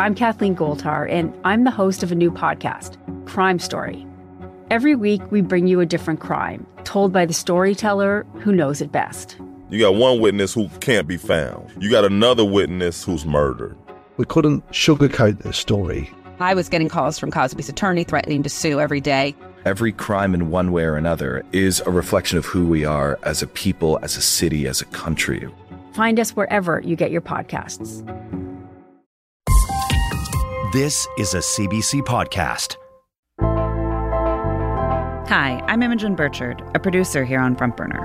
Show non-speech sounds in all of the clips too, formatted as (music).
I'm Kathleen Goldhar, and I'm the host of a new podcast, Crime Story. Every week, we bring you a different crime, told by the storyteller who knows it best. You got one witness who can't be found. You got another witness who's murdered. We couldn't sugarcoat the story. I was getting calls from Cosby's attorney threatening to sue every day. Every crime in one way or another is a reflection of who we are as a people, as a city, as a country. Find us wherever you get your podcasts. This is a CBC podcast. Hi, I'm Imogen Birchard, a producer here on Front Burner.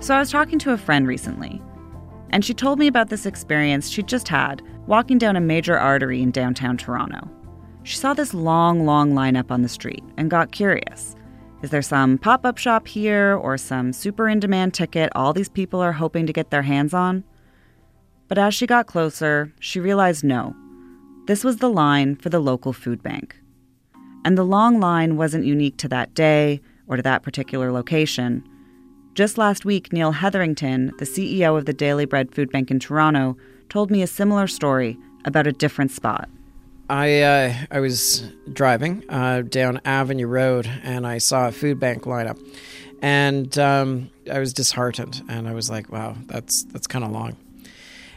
So I was talking to a friend recently, and she told me about this experience she'd just had walking down a major artery in downtown Toronto. She saw this long, long lineup on the street and got curious. Is there some pop up shop here or some super in demand ticket all these people are hoping to get their hands on? But as she got closer, she realized no. This was the line for the local food bank. And the long line wasn't unique to that day or to that particular location. Just last week, Neil Hetherington, the CEO of the Daily Bread Food Bank in Toronto, told me a similar story about a different spot. I uh, I was driving uh, down Avenue Road and I saw a food bank lineup, and um, I was disheartened and I was like, "Wow, that's that's kind of long."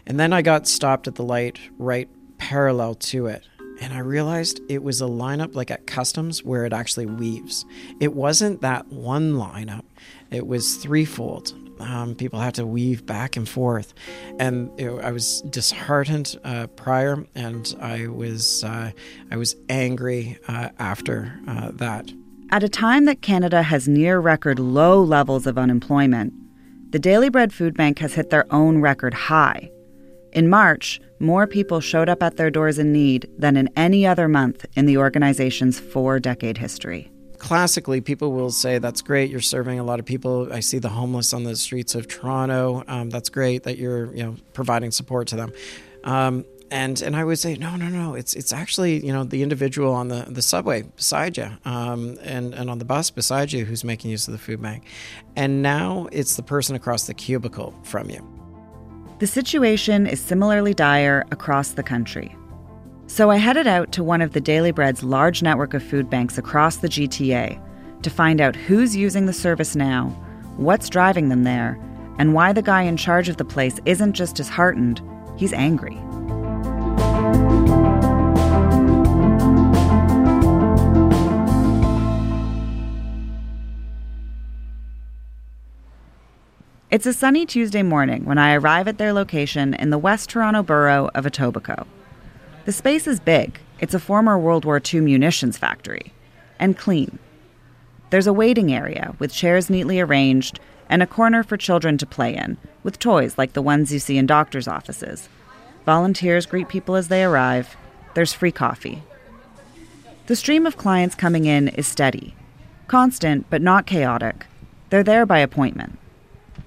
And then I got stopped at the light right parallel to it, and I realized it was a lineup like at customs where it actually weaves. It wasn't that one lineup; it was threefold. Um, people had to weave back and forth, and it, I was disheartened uh, prior, and I was uh, I was angry uh, after uh, that. At a time that Canada has near record low levels of unemployment, the Daily Bread Food Bank has hit their own record high. In March, more people showed up at their doors in need than in any other month in the organization's four decade history classically, people will say, That's great, you're serving a lot of people. I see the homeless on the streets of Toronto. Um, that's great that you're you know, providing support to them. Um, and and I would say no no no it's it's actually you know the individual on the, the subway beside you um, and and on the bus beside you who's making use of the food bank and now it's the person across the cubicle from you the situation is similarly dire across the country so I headed out to one of the Daily Bread's large network of food banks across the GTA to find out who's using the service now, what's driving them there, and why the guy in charge of the place isn't just disheartened, he's angry. It's a sunny Tuesday morning when I arrive at their location in the West Toronto borough of Etobicoke. The space is big. It's a former World War II munitions factory. And clean. There's a waiting area with chairs neatly arranged and a corner for children to play in, with toys like the ones you see in doctors' offices. Volunteers greet people as they arrive. There's free coffee. The stream of clients coming in is steady, constant but not chaotic. They're there by appointment.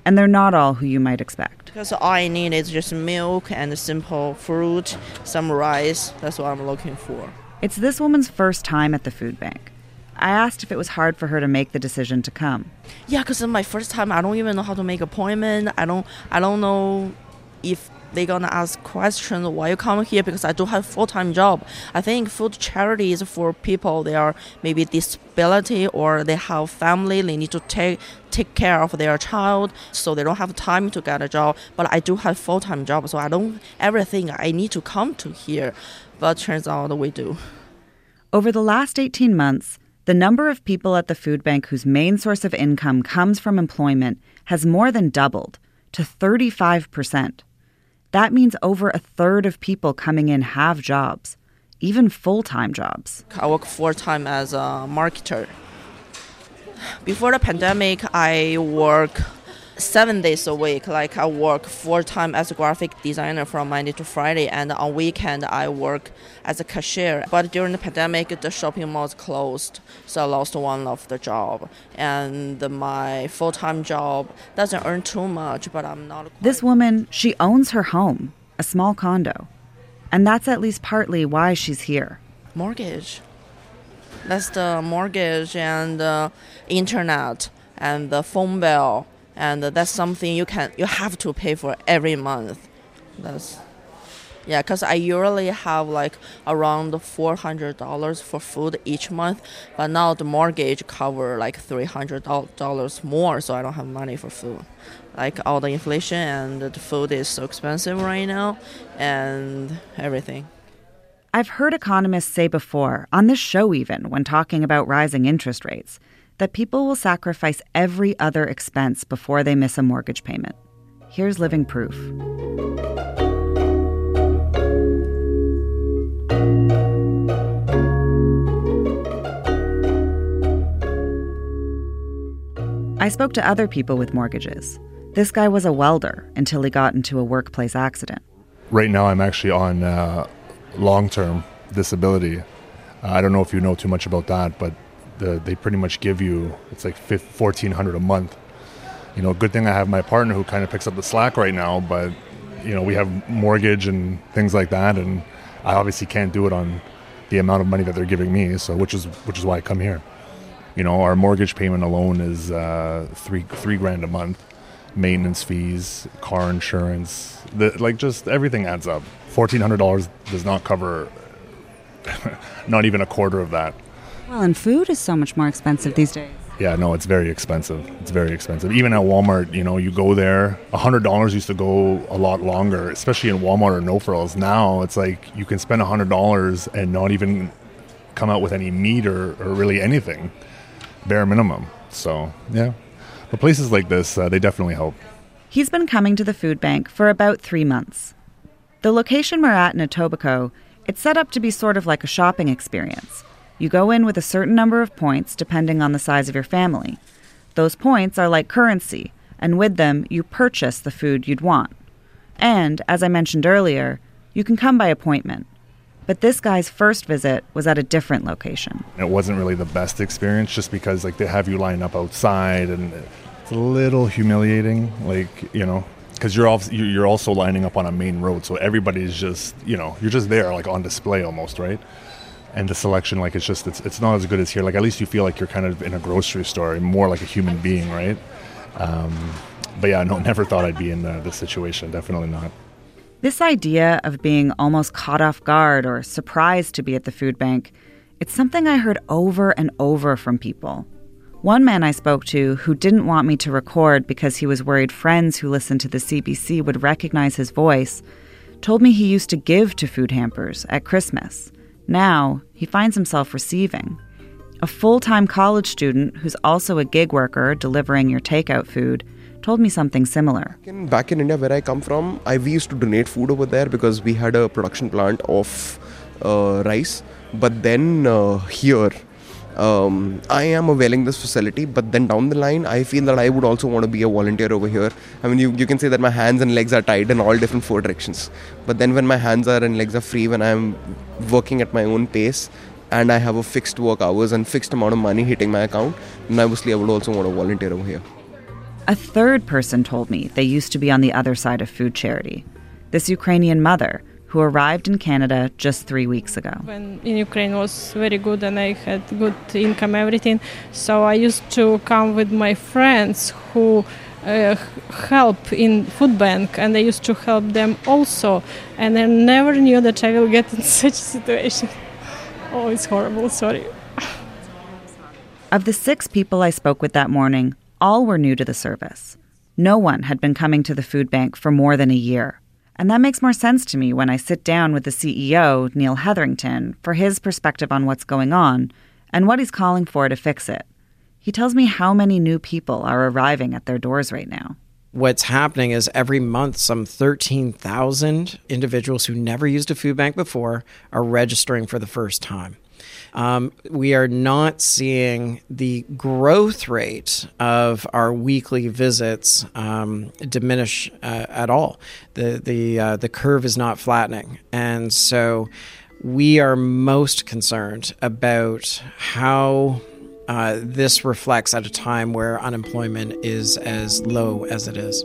And they're not all who you might expect. Because all I need is just milk and simple fruit, some rice. That's what I'm looking for. It's this woman's first time at the food bank. I asked if it was hard for her to make the decision to come. Yeah, because my first time, I don't even know how to make appointment. I don't, I don't know if they're gonna ask questions why you come here because I do have full time job. I think food charity is for people they are maybe disability or they have family they need to take take care of their child so they don't have time to get a job. But I do have full time job so I don't everything I need to come to here. But turns out we do. Over the last 18 months, the number of people at the food bank whose main source of income comes from employment has more than doubled to 35 percent. That means over a third of people coming in have jobs, even full time jobs. I work full time as a marketer. Before the pandemic, I work seven days a week. Like I work full time as a graphic designer from Monday to Friday, and on weekend I work as a cashier. But during the pandemic, the shopping malls closed, so I lost one of the job. And my full time job doesn't earn too much, but I'm not. This woman, she owns her home, a small condo, and that's at least partly why she's here. Mortgage. That's the mortgage and the internet and the phone bill and that's something you can you have to pay for every month. That's yeah, because I usually have like around four hundred dollars for food each month, but now the mortgage cover like three hundred dollars more, so I don't have money for food. Like all the inflation and the food is so expensive right now, and everything. I've heard economists say before, on this show even, when talking about rising interest rates, that people will sacrifice every other expense before they miss a mortgage payment. Here's living proof. I spoke to other people with mortgages. This guy was a welder until he got into a workplace accident. Right now, I'm actually on uh, long term disability. I don't know if you know too much about that, but the, they pretty much give you it's like 1400 a month. You know, good thing I have my partner who kind of picks up the slack right now, but you know, we have mortgage and things like that, and I obviously can't do it on the amount of money that they're giving me. So, which is which is why I come here. You know, our mortgage payment alone is uh, three three grand a month, maintenance fees, car insurance, the, like just everything adds up. Fourteen hundred dollars does not cover, (laughs) not even a quarter of that. Well, and food is so much more expensive these days. Yeah, no, it's very expensive. It's very expensive. Even at Walmart, you know, you go there, hundred dollars used to go a lot longer, especially in Walmart or No Frills. Now it's like you can spend hundred dollars and not even come out with any meat or, or really anything bare minimum. So, yeah. But places like this, uh, they definitely help. He's been coming to the food bank for about three months. The location we're at in Etobicoke, it's set up to be sort of like a shopping experience. You go in with a certain number of points depending on the size of your family. Those points are like currency, and with them, you purchase the food you'd want. And, as I mentioned earlier, you can come by appointment. But this guy's first visit was at a different location. It wasn't really the best experience just because like they have you line up outside and it's a little humiliating like, you know, because you're you're also lining up on a main road so everybody's just, you know, you're just there like on display almost, right? And the selection like it's just it's, it's not as good as here. Like at least you feel like you're kind of in a grocery store, more like a human being, right? Um, but yeah, no, (laughs) never thought I'd be in this situation. Definitely not. This idea of being almost caught off guard or surprised to be at the food bank, it's something I heard over and over from people. One man I spoke to who didn't want me to record because he was worried friends who listened to the CBC would recognize his voice told me he used to give to food hampers at Christmas. Now he finds himself receiving. A full time college student who's also a gig worker delivering your takeout food told me something similar. In, back in India, where I come from, I, we used to donate food over there because we had a production plant of uh, rice. But then uh, here, um, I am availing this facility, but then down the line, I feel that I would also want to be a volunteer over here. I mean, you, you can say that my hands and legs are tied in all different four directions. But then when my hands are and legs are free, when I'm working at my own pace, and I have a fixed work hours and fixed amount of money hitting my account, then obviously I would also want to volunteer over here. A third person told me they used to be on the other side of food charity. This Ukrainian mother who arrived in Canada just three weeks ago. When in Ukraine was very good and I had good income, everything. So I used to come with my friends who uh, help in food bank and I used to help them also. And I never knew that I will get in (laughs) such a situation. Oh, it's horrible. Sorry. Of the six people I spoke with that morning, all were new to the service. No one had been coming to the food bank for more than a year. And that makes more sense to me when I sit down with the CEO, Neil Hetherington, for his perspective on what's going on and what he's calling for to fix it. He tells me how many new people are arriving at their doors right now. What's happening is every month, some 13,000 individuals who never used a food bank before are registering for the first time. Um, we are not seeing the growth rate of our weekly visits um, diminish uh, at all. The the uh, the curve is not flattening, and so we are most concerned about how. Uh, this reflects at a time where unemployment is as low as it is.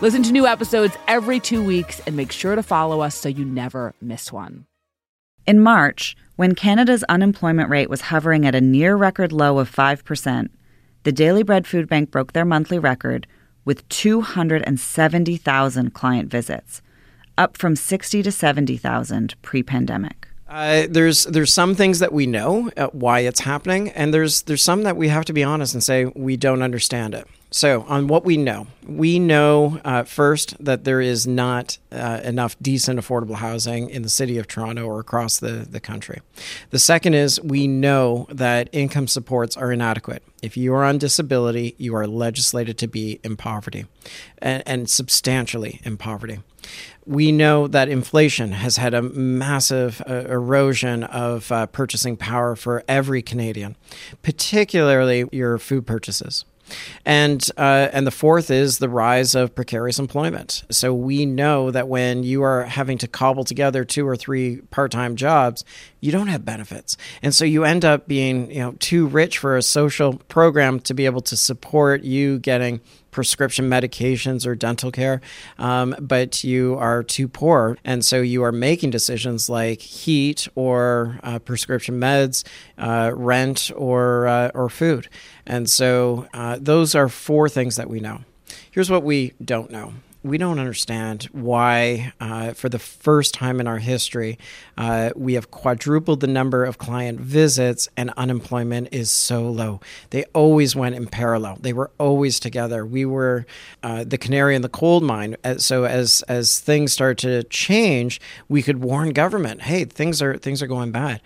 Listen to new episodes every two weeks and make sure to follow us so you never miss one. In March, when Canada's unemployment rate was hovering at a near record low of 5%, the Daily Bread Food Bank broke their monthly record with 270,000 client visits, up from 60 to 70,000 pre-pandemic. Uh, there's there's some things that we know uh, why it's happening, and there's there's some that we have to be honest and say we don't understand it. So, on what we know, we know uh, first that there is not uh, enough decent, affordable housing in the city of Toronto or across the, the country. The second is we know that income supports are inadequate. If you are on disability, you are legislated to be in poverty and, and substantially in poverty. We know that inflation has had a massive uh, erosion of uh, purchasing power for every Canadian, particularly your food purchases. And uh, and the fourth is the rise of precarious employment. So we know that when you are having to cobble together two or three part-time jobs, you don't have benefits, and so you end up being you know too rich for a social program to be able to support you getting prescription medications or dental care, um, but you are too poor. And so you are making decisions like heat or uh, prescription meds, uh, rent, or, uh, or food. And so uh, those are four things that we know. Here's what we don't know we don't understand why, uh, for the first time in our history, uh, we have quadrupled the number of client visits and unemployment is so low. They always went in parallel. They were always together. We were uh, the canary in the coal mine. Uh, so as as things start to change, we could warn government, "Hey, things are things are going bad."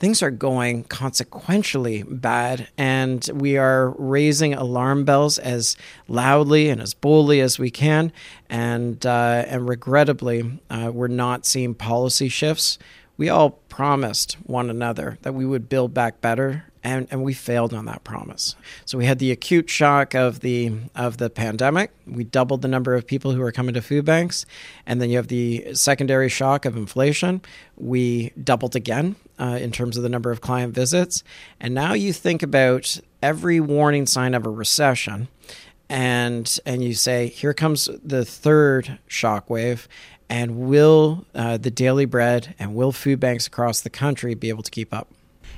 Things are going consequentially bad, and we are raising alarm bells as loudly and as boldly as we can. And uh, and regrettably, uh, we're not seeing policy shifts. We all promised one another that we would build back better and, and we failed on that promise. So we had the acute shock of the of the pandemic. We doubled the number of people who are coming to food banks, and then you have the secondary shock of inflation. We doubled again uh, in terms of the number of client visits, and now you think about every warning sign of a recession, and and you say, here comes the third shock wave. And will uh, the daily bread and will food banks across the country be able to keep up?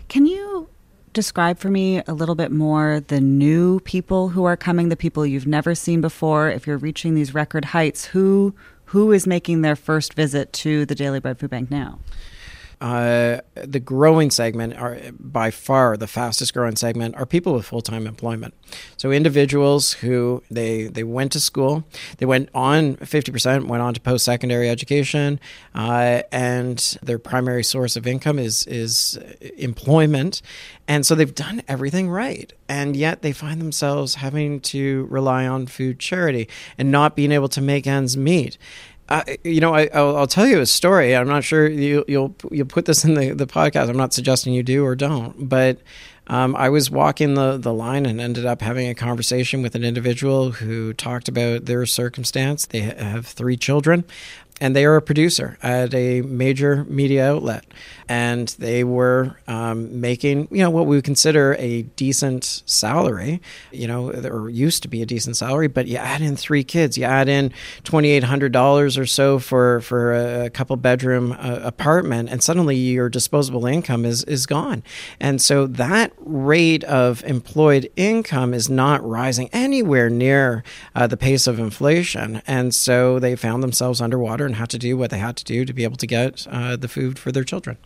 Can you describe for me a little bit more the new people who are coming, the people you've never seen before? If you're reaching these record heights, who who is making their first visit to the Daily Bread Food Bank now? Uh, the growing segment are by far the fastest growing segment are people with full-time employment. So individuals who they they went to school they went on 50% went on to post-secondary education uh, and their primary source of income is is employment. And so they've done everything right and yet they find themselves having to rely on food charity and not being able to make ends meet you know, I, will I'll tell you a story. I'm not sure you, you'll you'll put this in the, the podcast. I'm not suggesting you do or don't, but um, I was walking the, the line and ended up having a conversation with an individual who talked about their circumstance. They have three children and they are a producer at a major media outlet. And they were um, making you know what we would consider a decent salary you know or used to be a decent salary. But you add in three kids. You add in $2800 or so for for a couple bedroom uh, apartment and suddenly your disposable income is is gone. And so that rate of employed income is not rising anywhere near uh, the pace of inflation. And so they found themselves underwater had to do what they had to do to be able to get uh, the food for their children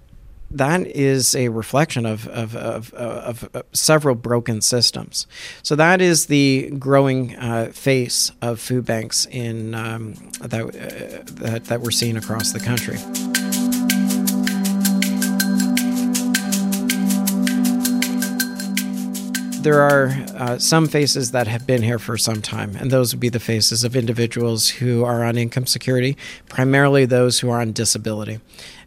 that is a reflection of, of, of, of, of several broken systems. So that is the growing uh, face of food banks in um, that, uh, that that we're seeing across the country. There are uh, some faces that have been here for some time, and those would be the faces of individuals who are on income security, primarily those who are on disability.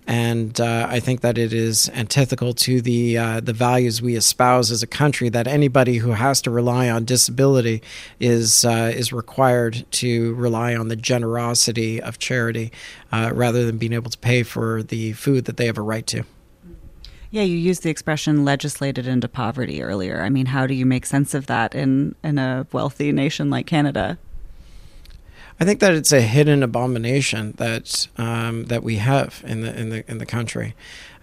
And uh, I think that it is antithetical to the uh, the values we espouse as a country that anybody who has to rely on disability is uh, is required to rely on the generosity of charity uh, rather than being able to pay for the food that they have a right to. Yeah, you used the expression legislated into poverty earlier. I mean, how do you make sense of that in, in a wealthy nation like Canada? I think that it's a hidden abomination that um, that we have in the in the in the country.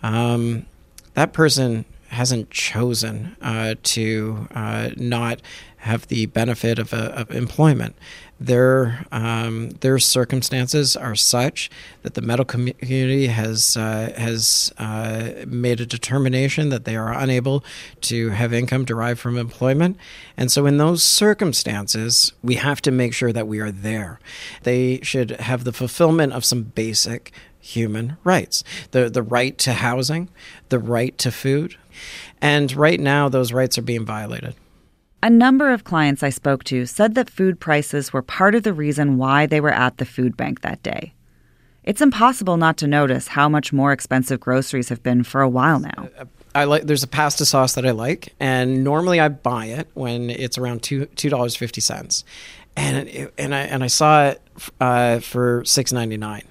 Um, that person hasn't chosen uh, to uh, not have the benefit of, uh, of employment. Their um, their circumstances are such that the medical community has uh, has uh, made a determination that they are unable to have income derived from employment, and so in those circumstances, we have to make sure that we are there. They should have the fulfillment of some basic human rights the the right to housing, the right to food, and right now those rights are being violated. A number of clients I spoke to said that food prices were part of the reason why they were at the food bank that day. It's impossible not to notice how much more expensive groceries have been for a while now. I like there's a pasta sauce that I like, and normally I buy it when it's around two two dollars fifty cents, and it, and I and I saw it uh, for six ninety nine,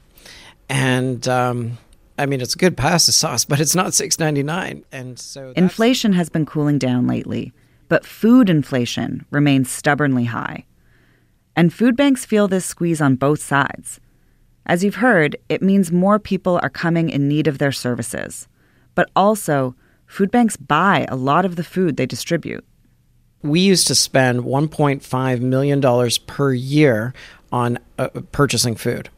and um, I mean it's a good pasta sauce, but it's not six ninety nine, and so inflation has been cooling down lately, but food inflation remains stubbornly high, and food banks feel this squeeze on both sides. As you've heard, it means more people are coming in need of their services, but also food banks buy a lot of the food they distribute. We used to spend $1.5 million per year on uh, purchasing food.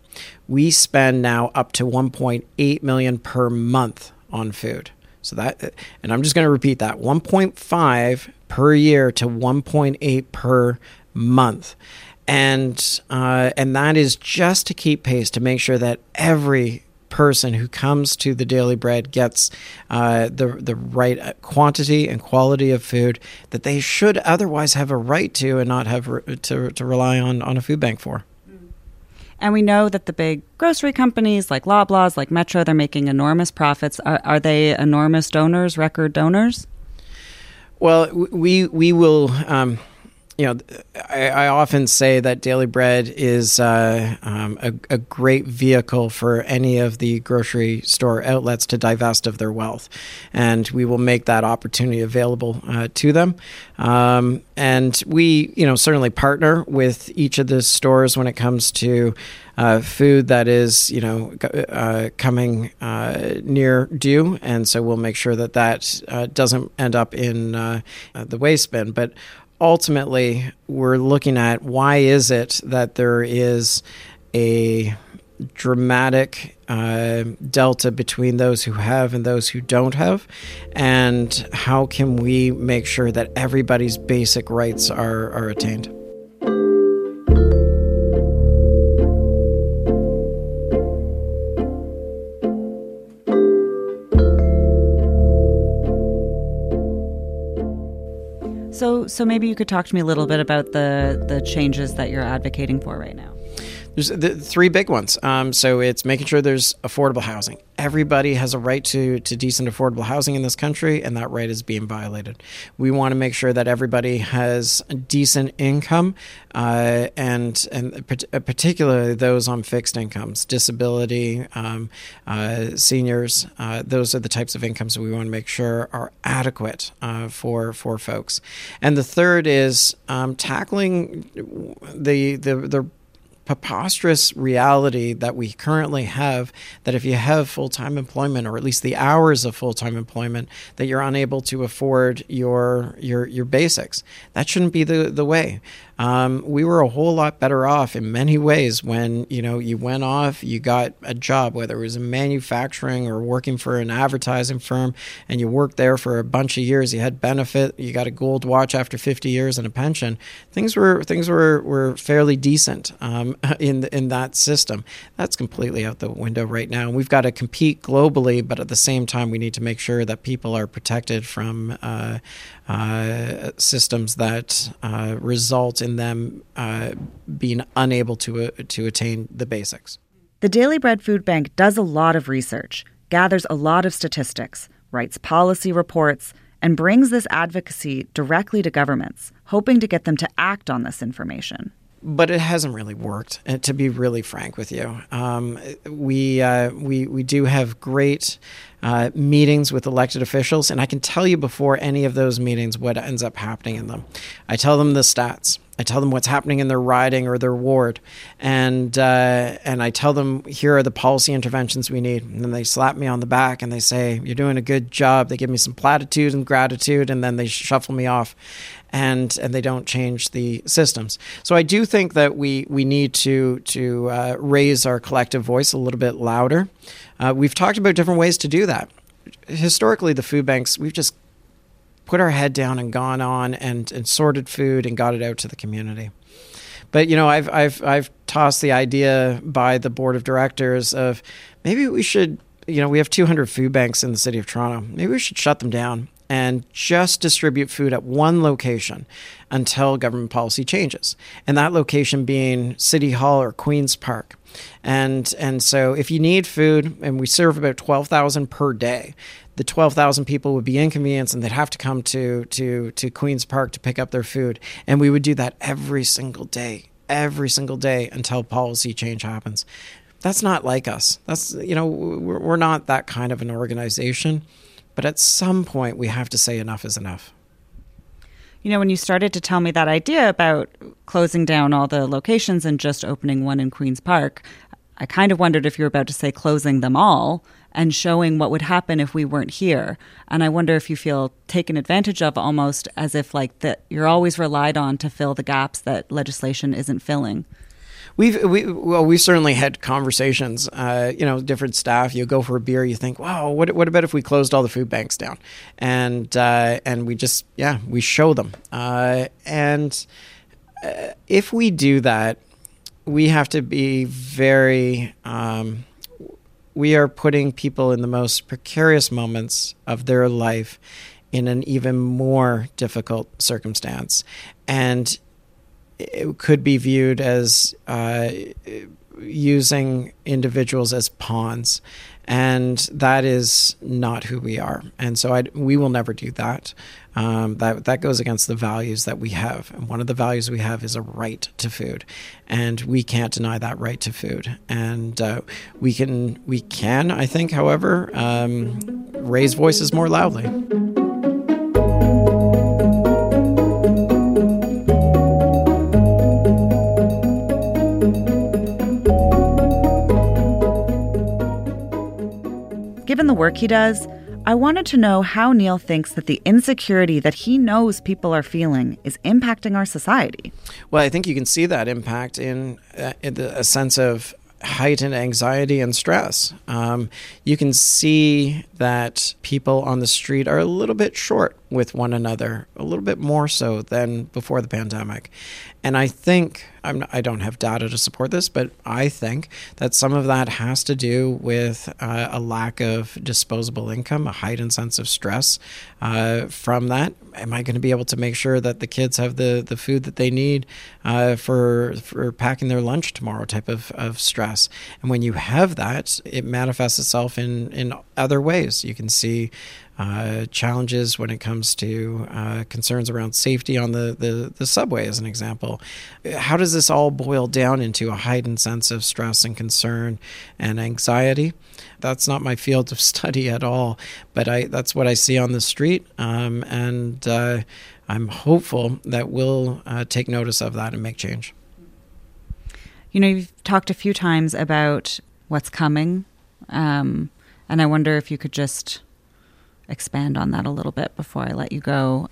We spend now up to 1.8 million per month on food. So that and I'm just going to repeat that 1.5 per year to 1.8 per month. And uh, and that is just to keep pace to make sure that every person who comes to the Daily Bread gets uh, the the right quantity and quality of food that they should otherwise have a right to and not have re- to to rely on on a food bank for. And we know that the big grocery companies like Loblaws, like Metro, they're making enormous profits. Are, are they enormous donors, record donors? Well, we we will. Um, you know, I, I, often say that Daily Bread is uh, um, a, a, great vehicle for any of the grocery store outlets to divest of their wealth, and we will make that opportunity available uh, to them. Um, and we, you know, certainly partner with each of the stores when it comes to uh, food that is, you know, uh, coming uh, near due, and so we'll make sure that that uh, doesn't end up in uh, the waste bin. But ultimately we're looking at why is it that there is a dramatic uh, delta between those who have and those who don't have, and how can we make sure that everybody's basic rights are, are attained? So, so maybe you could talk to me a little bit about the the changes that you're advocating for right now. There's the three big ones. Um, so it's making sure there's affordable housing. Everybody has a right to, to decent affordable housing in this country, and that right is being violated. We want to make sure that everybody has decent income, uh, and and uh, particularly those on fixed incomes, disability, um, uh, seniors. Uh, those are the types of incomes that we want to make sure are adequate uh, for for folks. And the third is um, tackling the the the preposterous reality that we currently have that if you have full time employment or at least the hours of full time employment that you're unable to afford your your your basics. That shouldn't be the the way. Um, we were a whole lot better off in many ways when you know you went off, you got a job, whether it was in manufacturing or working for an advertising firm, and you worked there for a bunch of years. You had benefit, you got a gold watch after 50 years and a pension. Things were things were were fairly decent um, (laughs) in in that system. That's completely out the window right now. We've got to compete globally, but at the same time, we need to make sure that people are protected from uh, uh, systems that uh, result in them uh, being unable to uh, to attain the basics. The Daily Bread Food Bank does a lot of research, gathers a lot of statistics, writes policy reports, and brings this advocacy directly to governments, hoping to get them to act on this information but it hasn't really worked. Uh, to be really frank with you, um, we uh, we we do have great uh, meetings with elected officials, and I can tell you before any of those meetings what ends up happening in them. I tell them the stats. I tell them what's happening in their riding or their ward, and uh, and I tell them here are the policy interventions we need. And then they slap me on the back and they say you're doing a good job. They give me some platitude and gratitude, and then they shuffle me off, and and they don't change the systems. So I do think that we we need to to uh, raise our collective voice a little bit louder. Uh, we've talked about different ways to do that. Historically, the food banks we've just put our head down and gone on and, and sorted food and got it out to the community. But you know, I've I've I've tossed the idea by the board of directors of maybe we should you know we have 200 food banks in the city of Toronto. Maybe we should shut them down and just distribute food at one location until government policy changes. And that location being City Hall or Queen's Park. And and so if you need food and we serve about 12,000 per day, the 12,000 people would be inconvenienced and they'd have to come to to to Queen's Park to pick up their food. And we would do that every single day, every single day until policy change happens. That's not like us. That's you know we're, we're not that kind of an organization. But at some point, we have to say enough is enough. You know, when you started to tell me that idea about closing down all the locations and just opening one in Queen's Park, I kind of wondered if you were about to say closing them all and showing what would happen if we weren't here. And I wonder if you feel taken advantage of almost as if like that you're always relied on to fill the gaps that legislation isn't filling. We've we well we certainly had conversations. Uh, you know, different staff. You go for a beer. You think, wow, what what about if we closed all the food banks down, and uh, and we just yeah we show them. Uh, and uh, if we do that, we have to be very. Um, we are putting people in the most precarious moments of their life in an even more difficult circumstance. And it could be viewed as uh, using individuals as pawns, and that is not who we are. And so I, we will never do that. Um, that that goes against the values that we have. And one of the values we have is a right to food, and we can't deny that right to food. And uh, we can we can I think, however, um, raise voices more loudly. Work he does, I wanted to know how Neil thinks that the insecurity that he knows people are feeling is impacting our society. Well, I think you can see that impact in, uh, in the, a sense of heightened anxiety and stress. Um, you can see that people on the street are a little bit short with one another, a little bit more so than before the pandemic. And I think I'm, I do not have data to support this, but I think that some of that has to do with uh, a lack of disposable income, a heightened sense of stress uh, from that. Am I going to be able to make sure that the kids have the, the food that they need uh, for for packing their lunch tomorrow? Type of, of stress. And when you have that, it manifests itself in in other ways. You can see uh, challenges when it comes to uh, concerns around safety on the, the, the, subway, as an example. How does this all boil down into a heightened sense of stress and concern and anxiety? That's not my field of (laughs) study at all, but I, that's what I see on the street. Um, and uh, I'm hopeful that we'll uh, take notice of that and make change. You know, you've talked a few times about what's coming. Um, and I wonder if you could just expand on that a little bit before I let you go.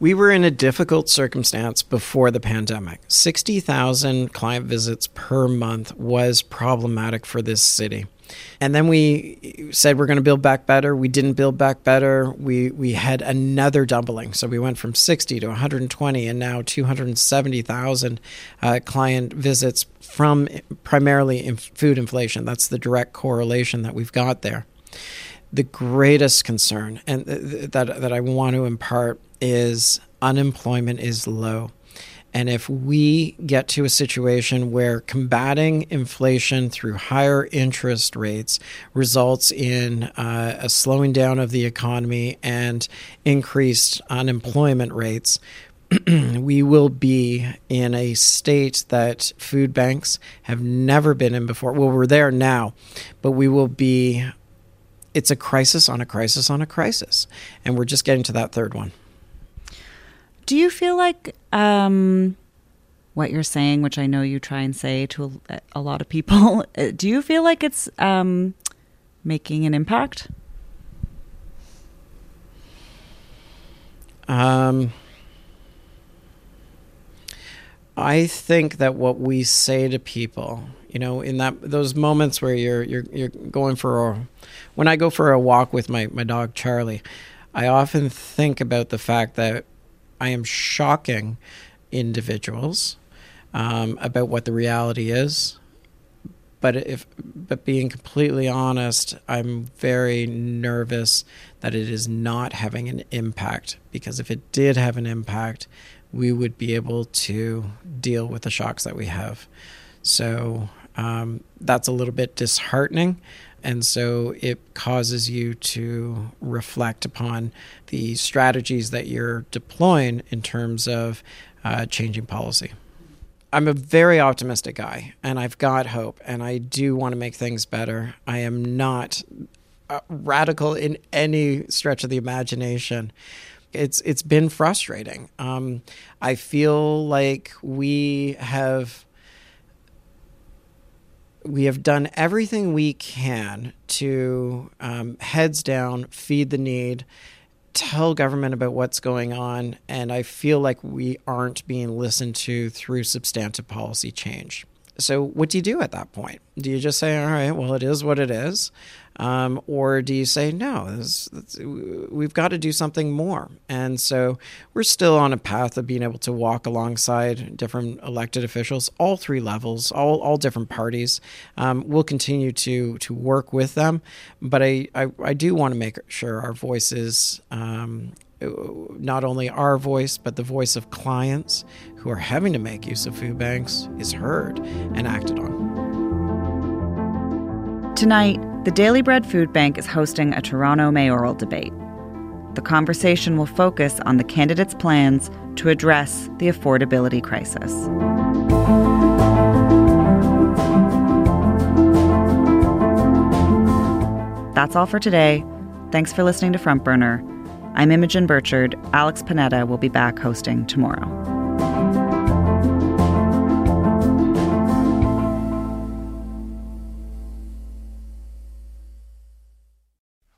We were in a difficult circumstance before the pandemic. 60,000 client visits per month was problematic for this city. And then we said we're going to build back better. We didn't build back better. We we had another doubling. So we went from 60 to 120 and now 270,000 uh, client visits from primarily in food inflation. That's the direct correlation that we've got there. The greatest concern and th- that that I want to impart is unemployment is low. And if we get to a situation where combating inflation through higher interest rates results in uh, a slowing down of the economy and increased unemployment rates, (clears throat) we will be in a state that food banks have never been in before. Well, we're there now, but we will be. It's a crisis on a crisis on a crisis. And we're just getting to that third one. Do you feel like um, what you're saying, which I know you try and say to a, a lot of people, (laughs) uh, do you feel like it's um, making an impact? Um, I think that what we say to people, you know, in that those moments where you're you're you're going for a, when I go for a walk with my my dog Charlie, I often think about the fact that I am shocking individuals um, about what the reality is. But if, but being completely honest, I'm very nervous that it is not having an impact. Because if it did have an impact, we would be able to deal with the shocks that we have. So um, that's a little bit disheartening. And so it causes you to reflect upon the strategies that you're deploying in terms of uh, changing policy. I'm a very optimistic guy and I've got hope and I do want to make things better. I am not uh, radical in any stretch of the imagination. It's it's been frustrating. Um, I feel like we have we have done everything we can to um, heads down, feed the need, tell government about what's going on, and I feel like we aren't being listened to through substantive policy change. So, what do you do at that point? Do you just say, all right, well, it is what it is? Um, or do you say, no, we've got to do something more? And so we're still on a path of being able to walk alongside different elected officials, all three levels, all, all different parties. Um, we'll continue to, to work with them, but I, I, I do want to make sure our voices um, not only our voice, but the voice of clients who are having to make use of food banks is heard and acted on. Tonight, the Daily Bread Food Bank is hosting a Toronto mayoral debate. The conversation will focus on the candidates' plans to address the affordability crisis. That's all for today. Thanks for listening to Front Burner. I'm Imogen Birchard. Alex Panetta will be back hosting tomorrow.